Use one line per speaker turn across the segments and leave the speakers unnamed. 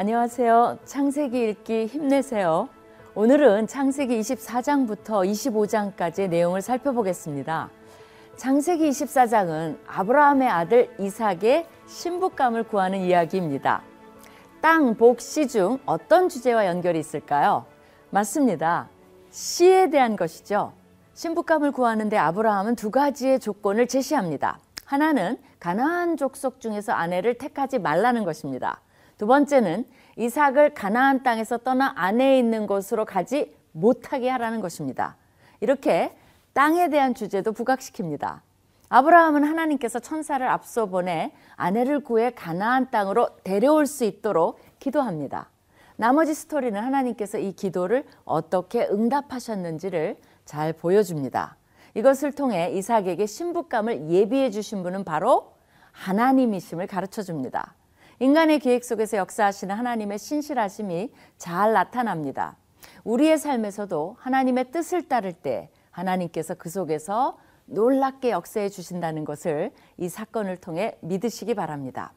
안녕하세요. 창세기 읽기 힘내세요. 오늘은 창세기 24장부터 25장까지의 내용을 살펴보겠습니다. 창세기 24장은 아브라함의 아들 이삭의 신부감을 구하는 이야기입니다. 땅, 복, 시 중 어떤 주제와 연결이 있을까요? 맞습니다. 씨에 대한 것이죠. 신부감을 구하는데 아브라함은 두 가지의 조건을 제시합니다. 하나는 가나안 족속 중에서 아내를 택하지 말라는 것입니다. 두 번째는 이삭을 가나안 땅에서 떠나 아내에 있는 곳으로 가지 못하게 하라는 것입니다. 이렇게 땅에 대한 주제도 부각시킵니다. 아브라함은 하나님께서 천사를 앞서 보내 아내를 구해 가나안 땅으로 데려올 수 있도록 기도합니다. 나머지 스토리는 하나님께서 이 기도를 어떻게 응답하셨는지를 잘 보여줍니다. 이것을 통해 이삭에게 신부감을 예비해 주신 분은 바로 하나님이심을 가르쳐 줍니다. 인간의 계획 속에서 역사하시는 하나님의 신실하심이 잘 나타납니다. 우리의 삶에서도 하나님의 뜻을 따를 때 하나님께서 그 속에서 놀랍게 역사해 주신다는 것을 이 사건을 통해 믿으시기 바랍니다.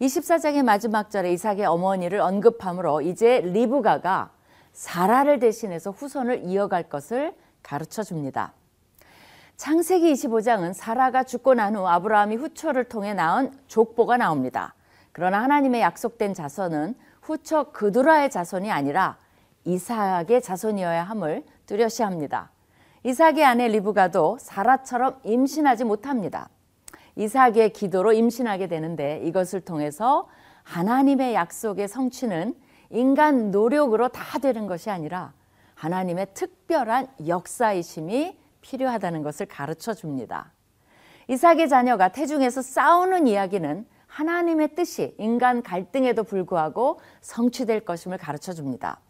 24장의 마지막 절에 이삭의 어머니를 언급함으로 이제 리브가가 사라를 대신해서 후손을 이어갈 것을 가르쳐 줍니다. 창세기 25장은 사라가 죽고 난 후 아브라함이 후처를 통해 낳은 족보가 나옵니다. 그러나 하나님의 약속된 자손은 후처 그두라의 자손이 아니라 이삭의 자손이어야 함을 뚜렷이합니다. 이삭의 아내 리브가도 사라처럼 임신하지 못합니다. 이삭의 기도로 임신하게 되는데 이것을 통해서 하나님의 약속의 성취는 인간 노력으로 다 되는 것이 아니라 하나님의 특별한 역사이심이 필요하다는 것을 가르쳐 줍니다. 이삭의 자녀가 태중에서 싸우는 이야기는 하나님의 뜻이 인간 갈등에도 불구하고 성취될 것임을 가르쳐 줍니다.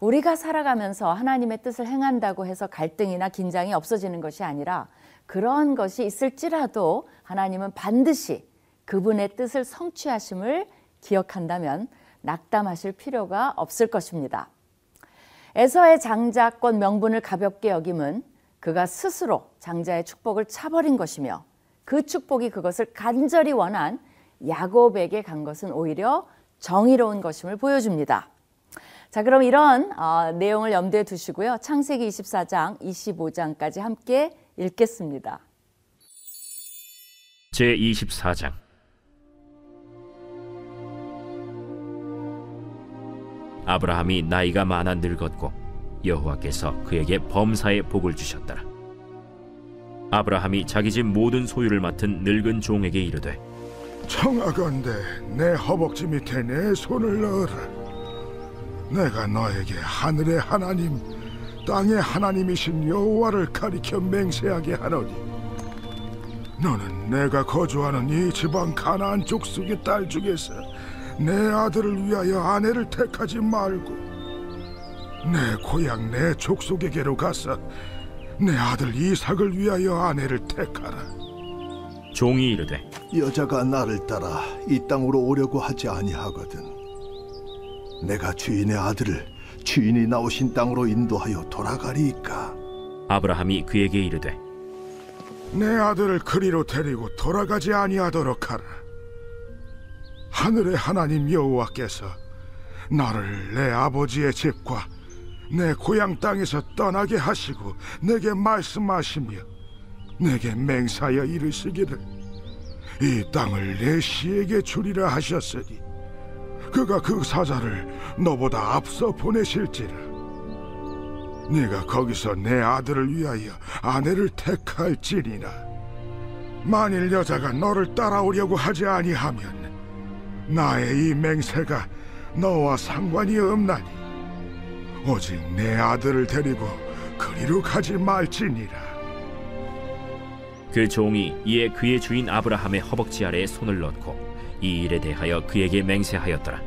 우리가 살아가면서 하나님의 뜻을 행한다고 해서 갈등이나 긴장이 없어지는 것이 아니라 그런 것이 있을지라도 하나님은 반드시 그분의 뜻을 성취하심을 기억한다면 낙담하실 필요가 없을 것입니다. 에서의 장자권 명분을 가볍게 여김은 그가 스스로 장자의 축복을 차버린 것이며 그 축복이 그것을 간절히 원한 야곱에게 간 것은 오히려 정의로운 것임을 보여줍니다. 자, 그럼 이런 어, 내용을 염두에 두시고요. 창세기 24장, 25장까지 함께 읽겠습니다.
제 24장 아브라함이 나이가 많아 늙었고 여호와께서 그에게 범사의 복을 주셨더라. 아브라함이 자기 집 모든 소유를 맡은 늙은 종에게 이르되
청하건대 내 허벅지 밑에 내 손을 넣어라. 내가 너에게 하늘의 하나님, 땅의 하나님이신 여호와를 가리켜 맹세하게 하노니 너는 내가 거주하는 이 지방 가나안 족속의 딸 중에서 내 아들을 위하여 아내를 택하지 말고 내 고향 내 족속에게로 가서 내 아들 이삭을 위하여 아내를 택하라.
종이 이르되
여자가 나를 따라 이 땅으로 오려고 하지 아니하거든. 내가 주인의 아들을 주인이 나오신 땅으로 인도하여 돌아가리이까.
아브라함이 그에게 이르되
내 아들을 그리로 데리고 돌아가지 아니하도록 하라. 하늘의 하나님 여호와께서 나를 내 아버지의 집과 내 고향 땅에서 떠나게 하시고 내게 말씀하시며 내게 맹사하여 이르시기를 이 땅을 내 시에게 주리라 하셨으니 그가 그 사자를 너보다 앞서 보내실지라. 네가 거기서 내 아들을 위하여 아내를 택할지니라. 만일 여자가 너를 따라오려고 하지 아니하면 나의 이 맹세가 너와 상관이 없나니 오직 내 아들을 데리고 그리로 가지 말지니라
그 종이 이에 그의 주인 아브라함의 허벅지 아래에 손을 넣고 이 일에 대하여 그에게 맹세하였더라.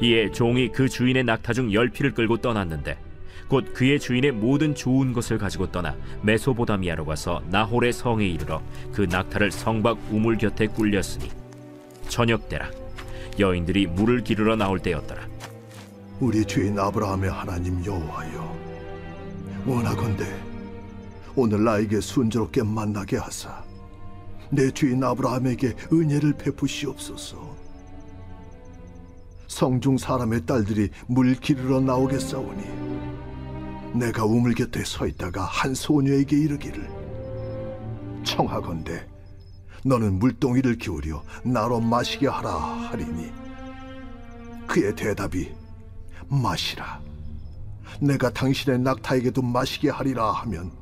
이에 종이 그 주인의 낙타 중 열피를 끌고 떠났는데 곧 그의 주인의 모든 좋은 것을 가지고 떠나 메소보다미아로 가서 나홀의 성에 이르러 그 낙타를 성박 우물 곁에 꿀렸으니 저녁 때라 여인들이 물을 기르러 나올 때였더라.
우리 주인 아브라함의 하나님 여호와여, 원하건대 오늘 나에게 순조롭게 만나게 하사 내 주인 아브라함에게 은혜를 베푸시옵소서. 성중 사람의 딸들이 물 기르러 나오겠사오니 내가 우물 곁에 서 있다가 한 소녀에게 이르기를 청하건대 너는 물동이를 기울여 나로 마시게 하라 하리니 그의 대답이 마시라 내가 당신의 낙타에게도 마시게 하리라 하면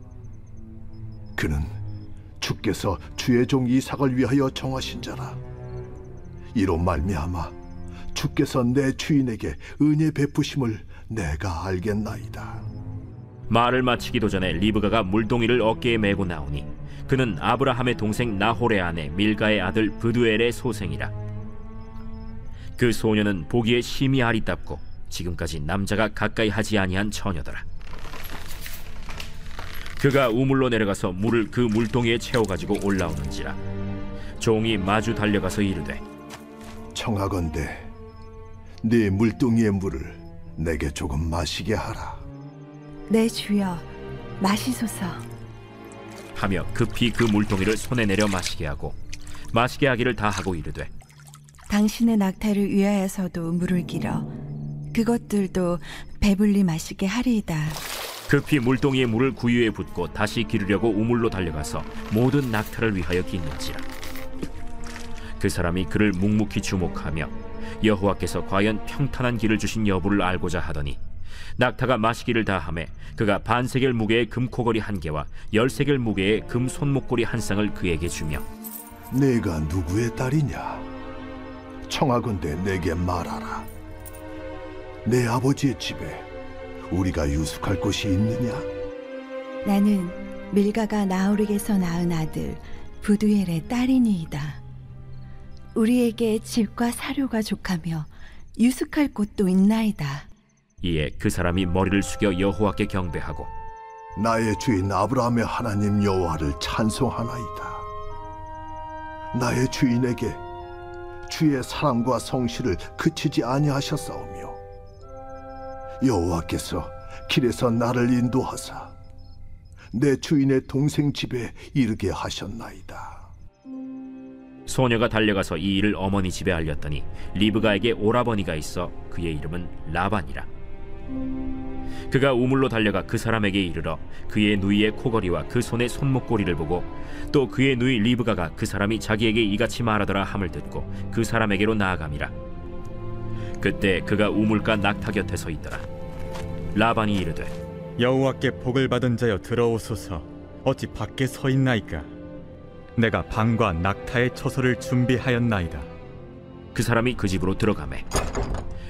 그는 주께서 주의 종 이삭을 위하여 정하신 자라. 이로 말미암아 주께서 내 주인에게 은혜 베푸심을 내가 알겠나이다.
말을 마치기도 전에 리브가가 물동이를 어깨에 메고 나오니 그는 아브라함의 동생 나홀의 아내 밀가의 아들 브두엘의 소생이라. 그 소녀는 보기에 심히 아리답고 지금까지 남자가 가까이 하지 아니한 처녀더라 그가 우물로 내려가서 물을 그 물동이에 채워 가지고 올라오는지라. 종이 마주 달려가서 이르되
청하건대 네 물동이의 물을 내게 조금 마시게 하라.
내 네, 주여 마시소서.
하며 급히 그 물동이를 손에 내려 마시게 하고 마시게 하기를 다 하고 이르되
당신의 낙타를 위하여서도 물을 길어 그것들도 배불리 마시게 하리이다
급히 물동이의 물을 구유에 붓고 다시 기르려고 우물로 달려가서 모든 낙타를 위하여 기는지라. 그 사람이 그를 묵묵히 주목하며 여호와께서 과연 평탄한 길을 주신 여부를 알고자 하더니 낙타가 마시기를 다함에 그가 반세겔 무게의 금코걸이 한 개와 열세겔 무게의 금 손목걸이 한 쌍을 그에게 주며
내가 누구의 딸이냐? 청하건대 내게 말하라. 내 아버지의 집에 우리가 유숙할 곳이 있느냐?
나는 밀가가 나홀에게서 낳은 아들 부두엘의 딸이니이다. 우리에게 집과 사료가 족하며 유숙할 곳도 있나이다.
이에 그 사람이 머리를 숙여 여호와께 경배하고
나의 주인 아브라함의 하나님 여호와를 찬송하나이다. 나의 주인에게 주의 사랑과 성실을 그치지 아니하셨사오며 여호와께서 길에서 나를 인도하사 내 주인의 동생 집에 이르게 하셨나이다.
소녀가 달려가서 이 일을 어머니 집에 알렸더니 리브가에게 오라버니가 있어 그의 이름은 라반이라 그가 우물로 달려가 그 사람에게 이르러 그의 누이의 코걸이와 그 손의 손목고리를 보고 또 그의 누이 리브가가 그 사람이 자기에게 이같이 말하더라 함을 듣고 그 사람에게로 나아감이라 그때 그가 우물가 낙타 곁에 서 있더라. 라반이 이르되
여호와께 복을 받은 자여 들어오소서. 어찌 밖에 서 있나이까? 내가 방과 낙타의 처소를 준비하였나이다.
그 사람이 그 집으로 들어가매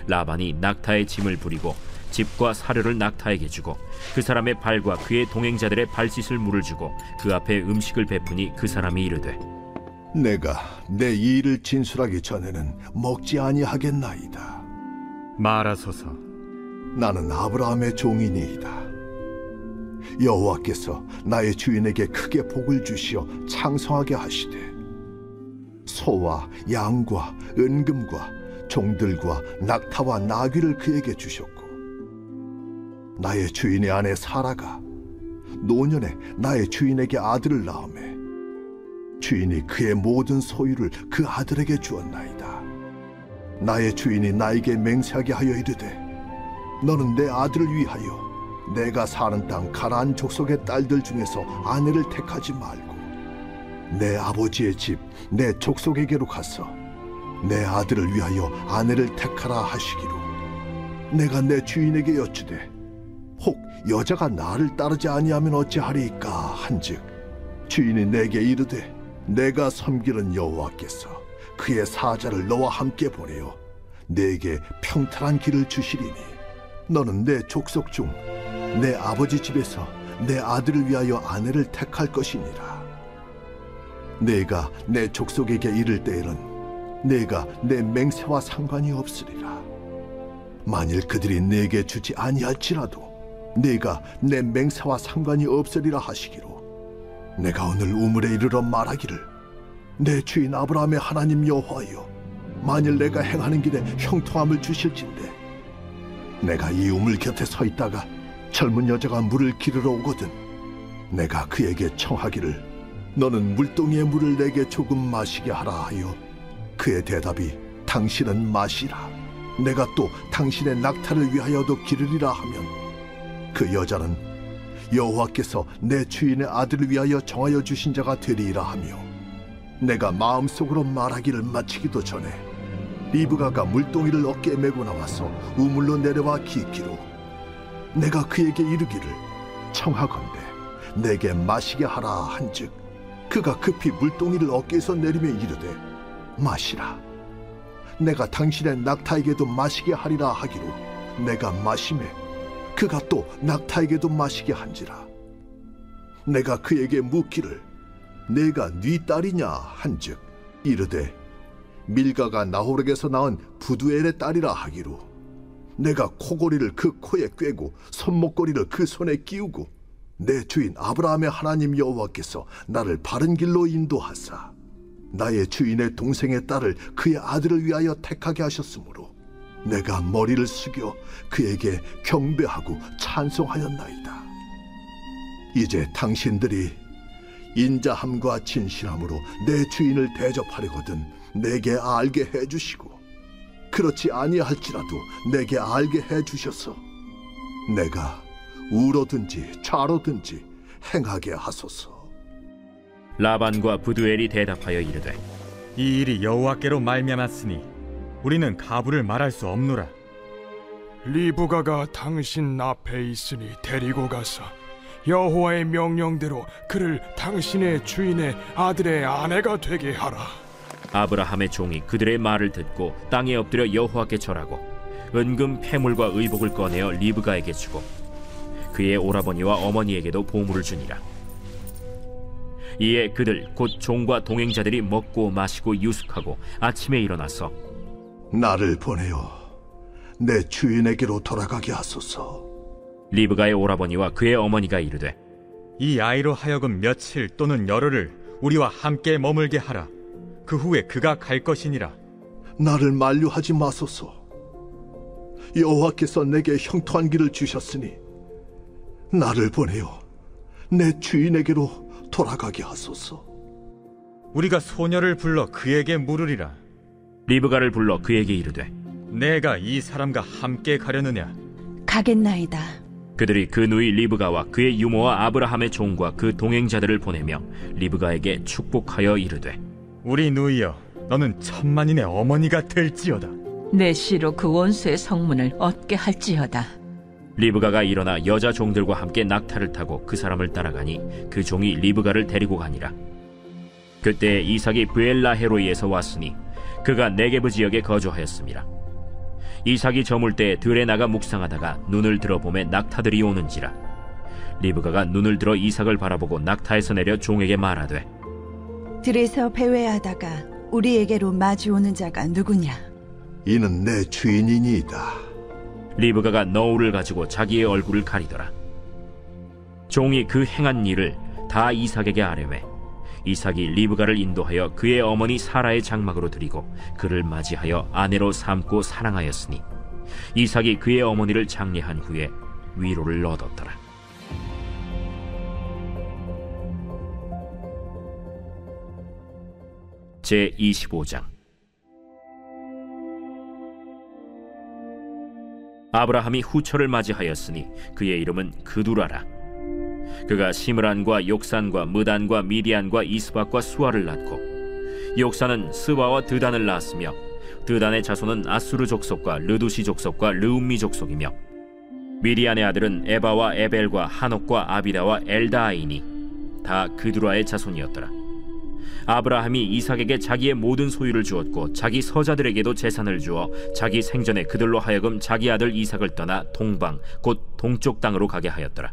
라반이 낙타의 짐을 부리고 집과 사료를 낙타에게 주고 그 사람의 발과 그의 동행자들의 발 씻을 물을 주고 그 앞에 음식을 베푸니 그 사람이 이르되
내가 내이 일을 진술하기 전에는 먹지 아니하겠나이다.
말하소서
나는 아브라함의 종이니이다. 여호와께서 나의 주인에게 크게 복을 주시어 창성하게 하시되 소와 양과 은금과 종들과 낙타와 나귀를 그에게 주셨고 나의 주인의 아내 사라가 노년에 나의 주인에게 아들을 낳음에 주인이 그의 모든 소유를 그 아들에게 주었나이다. 나의 주인이 나에게 맹세하게 하여 이르되 너는 내 아들을 위하여 내가 사는 땅 가나안 족속의 딸들 중에서 아내를 택하지 말고 내 아버지의 집 내 족속에게로 가서 내 아들을 위하여 아내를 택하라 하시기로 내가 내 주인에게 여쭈되 혹 여자가 나를 따르지 아니하면 어찌하리이까 한즉 주인이 내게 이르되 내가 섬기는 여호와께서 그의 사자를 너와 함께 보내어 내게 평탄한 길을 주시리니 너는 내 족속 중 내 아버지 집에서 내 아들을 위하여 아내를 택할 것이니라. 내가 내 족속에게 이를 때에는 내가 내 맹세와 상관이 없으리라. 만일 그들이 내게 주지 아니할지라도 내가 내 맹세와 상관이 없으리라 하시기로 내가 오늘 우물에 이르러 말하기를 내 주인 아브라함의 하나님 여호와여 만일 내가 행하는 길에 형통함을 주실진대 내가 이 우물 곁에 서 있다가 젊은 여자가 물을 기르러 오거든 내가 그에게 청하기를 너는 물동이의 물을 내게 조금 마시게 하라 하여 그의 대답이 당신은 마시라. 내가 또 당신의 낙타를 위하여도 기르리라 하면 그 여자는 여호와께서 내 주인의 아들을 위하여 정하여 주신 자가 되리이라 하며 내가 마음속으로 말하기를 마치기도 전에 리브가가 물동이를 어깨에 메고 나와서 우물로 내려와 기기로 내가 그에게 이르기를 청하건대 내게 마시게 하라 한즉 그가 급히 물동이를 어깨에서 내리며 이르되 마시라. 내가 당신의 낙타에게도 마시게 하리라 하기로 내가 마심에 그가 또 낙타에게도 마시게 한지라. 내가 그에게 묻기를 내가 네 딸이냐 한즉 이르되 밀가가 나홀에게서 낳은 부두엘의 딸이라 하기로 내가 코골이를 그 코에 꿰고 손목걸이를 그 손에 끼우고 내 주인 아브라함의 하나님 여호와께서 나를 바른 길로 인도하사 나의 주인의 동생의 딸을 그의 아들을 위하여 택하게 하셨으므로 내가 머리를 숙여 그에게 경배하고 찬송하였나이다. 이제 당신들이 인자함과 진실함으로 내 주인을 대접하려거든 내게 알게 해 주시고 그렇지 아니할지라도 내게 알게 해 주셔서 내가 우로든지 좌로든지 행하게 하소서.
라반과 부두엘이 대답하여 이르되
이 일이 여호와께로 말미암았으니 우리는 가부를 말할 수 없노라.
리브가가 당신 앞에 있으니 데리고 가서 여호와의 명령대로 그를 당신의 주인의 아들의 아내가 되게 하라.
아브라함의 종이 그들의 말을 듣고 땅에 엎드려 여호와께 절하고 은금 패물과 의복을 꺼내어 리브가에게 주고 그의 오라버니와 어머니에게도 보물을 주니라 이에 그들 곧 종과 동행자들이 먹고 마시고 유숙하고 아침에 일어나서
나를 보내어 내 주인에게로 돌아가게 하소서.
리브가의 오라버니와 그의 어머니가 이르되
이 아이로 하여금 며칠 또는 열흘을 우리와 함께 머물게 하라. 그 후에 그가 갈 것이니라.
나를 만류하지 마소서. 여호와께서 내게 형통한 길을 주셨으니 나를 보내어 내 주인에게로 돌아가게 하소서.
우리가 소녀를 불러 그에게 물으리라.
리브가를 불러 그에게 이르되
내가 이 사람과 함께 가려느냐?
가겠나이다.
그들이 그 누이 리브가와 그의 유모와 아브라함의 종과 그 동행자들을 보내며 리브가에게 축복하여 이르되
우리 누이여, 너는 천만인의 어머니가 될지어다.
내 씨로 그 원수의 성문을 얻게 할지어다.
리브가가 일어나 여자 종들과 함께 낙타를 타고 그 사람을 따라가니 그 종이 리브가를 데리고 가니라 그때 이삭이 브엘라헤로이에서 왔으니 그가 네게브 지역에 거주하였습니다 이삭이 저물 때 들에 나가 묵상하다가 눈을 들어보매 낙타들이 오는지라 리브가가 눈을 들어 이삭을 바라보고 낙타에서 내려 종에게 말하되
들에서 배회하다가 우리에게로 마주오는 자가 누구냐?
이는 내 주인이니이다.
리브가가 너울을 가지고 자기의 얼굴을 가리더라. 종이 그 행한 일을 다 이삭에게 아뢰매 이삭이 리브가를 인도하여 그의 어머니 사라의 장막으로 드리고 그를 맞이하여 아내로 삼고 사랑하였으니 이삭이 그의 어머니를 장례한 후에 위로를 얻었더라. 제 25장 아브라함이 후처를 맞이하였으니 그의 이름은 그두라라. 그가 시므란과 욕산과 무단과 미디안과 이스박과 수아를 낳고 욕산은 스바와 드단을 낳았으며 드단의 자손은 아수르 족속과 르두시 족속과 르움미 족속이며 미디안의 아들은 에바와 에벨과 한옥과 아비다와 엘다아이니 다 그두라의 자손이었더라. 아브라함이 이삭에게 자기의 모든 소유를 주었고 자기 서자들에게도 재산을 주어 자기 생전에 그들로 하여금 자기 아들 이삭을 떠나 동방 곧 동쪽 땅으로 가게 하였더라.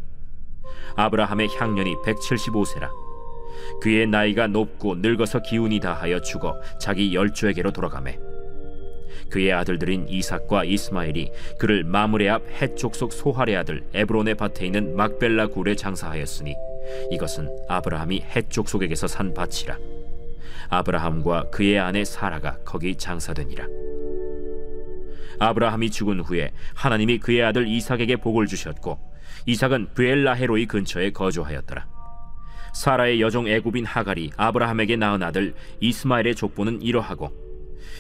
아브라함의 향년이 175세라. 그의 나이가 높고 늙어서 기운이 다하여 죽어 자기 열조에게로 돌아가매. 그의 아들들인 이삭과 이스마엘이 그를 마므레 앞 해족속 소할의 아들 에브론의 밭에 있는 막벨라 굴에 장사하였으니 이것은 아브라함이 해족속에게서 산 밭이라. 아브라함과 그의 아내 사라가 거기 장사되니라. 아브라함이 죽은 후에 하나님이 그의 아들 이삭에게 복을 주셨고 이삭은 브엘라헤로이 근처에 거주하였더라. 사라의 여종 애굽인 하갈이 아브라함에게 낳은 아들 이스마엘의 족보는 이러하고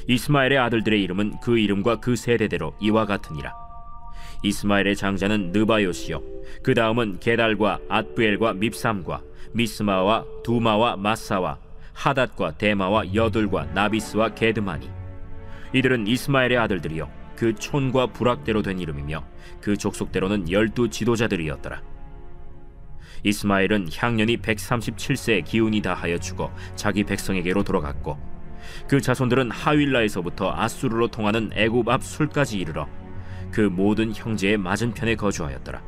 이스마엘의 아들들의 이름은 그 이름과 그 세대대로 이와 같으니라. 이스마엘의 장자는 느바요시요. 그 다음은 게달과 앗부엘과 밉삼과 미스마와 두마와 마사와 하닷과 데마와 여둘과 나비스와 게드마니. 이들은 이스마엘의 아들들이요. 그 촌과 부락대로 된 이름이며 그 족속대로는 열두 지도자들이었더라. 이스마엘은 향년이 137세의 기운이 다하여 죽어 자기 백성에게로 돌아갔고 그 자손들은 하윌라에서부터 아수르로 통하는 애굽 앞 술까지 이르러 그 모든 형제의 맞은편에 거주하였더라.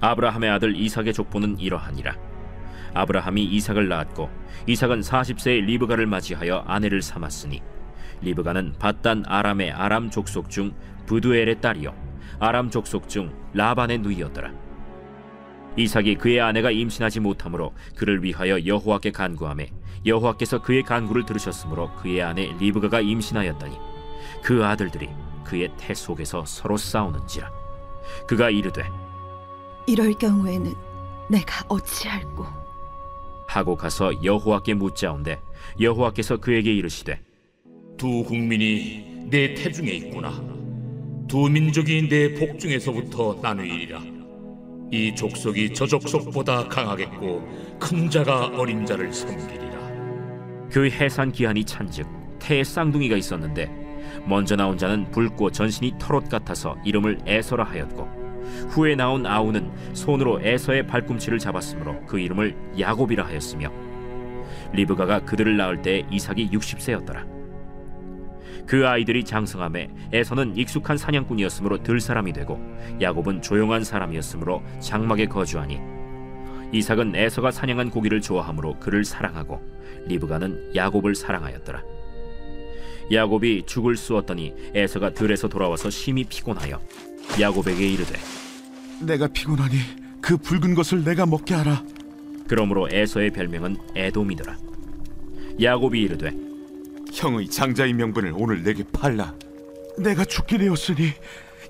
아브라함의 아들 이삭의 족보는 이러하니라. 아브라함이 이삭을 낳았고 이삭은 40세의 리브가를 맞이하여 아내를 삼았으니 리브가는 바단 아람의 아람 족속 중 부두엘의 딸이요 아람 족속 중 라반의 누이였더라. 이삭이 그의 아내가 임신하지 못하므로 그를 위하여 여호와께 간구하매 여호와께서 그의 간구를 들으셨으므로 그의 아내 리브가가 임신하였더니 그 아들들이 그의 태 속에서 서로 싸우는지라 그가 이르되
이럴 경우에는 내가 어찌할꼬?
하고 가서 여호와께 묻자온데 여호와께서 그에게 이르시되
두 국민이 내 태중에 있구나. 두 민족이 내 복중에서부터 나누이리라. 이 족속이 저 족속보다 강하겠고 큰 자가 어린 자를 섬기리라.
그 해산 기한이 찬즉 태에 쌍둥이가 있었는데 먼저 나온 자는 붉고 전신이 털옷 같아서 이름을 에서라 하였고 후에 나온 아우는 손으로 에서의 발꿈치를 잡았으므로 그 이름을 야곱이라 하였으며 리브가가 그들을 낳을 때 이삭이 60세였더라 그 아이들이 장성함에 에서는 익숙한 사냥꾼이었으므로 들 사람이 되고 야곱은 조용한 사람이었으므로 장막에 거주하니 이삭은 에서가 사냥한 고기를 좋아하므로 그를 사랑하고 리브가는 야곱을 사랑하였더라 야곱이 죽을 쑤었더니 에서가 들에서 돌아와서 심히 피곤하여 야곱에게 이르되
내가 피곤하니 그 붉은 것을 내가 먹게 하라.
그러므로 에서의 별명은 에돔이더라 야곱이 이르되
형의 장자의 명분을 오늘 내게 팔라. 내가 죽게 되었으니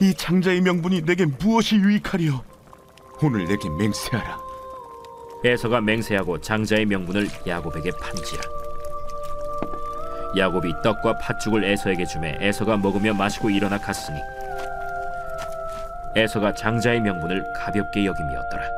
이 장자의 명분이 내게 무엇이 유익하리요? 오늘 내게 맹세하라.
에서가 맹세하고 장자의 명분을 야곱에게 판지라 야곱이 떡과 팥죽을 에서에게 주매 에서가 먹으며 마시고 일어나 갔으니 에서가 장자의 명분을 가볍게 여김이었더라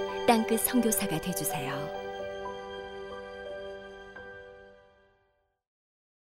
땅끝 선교사가 되주세요.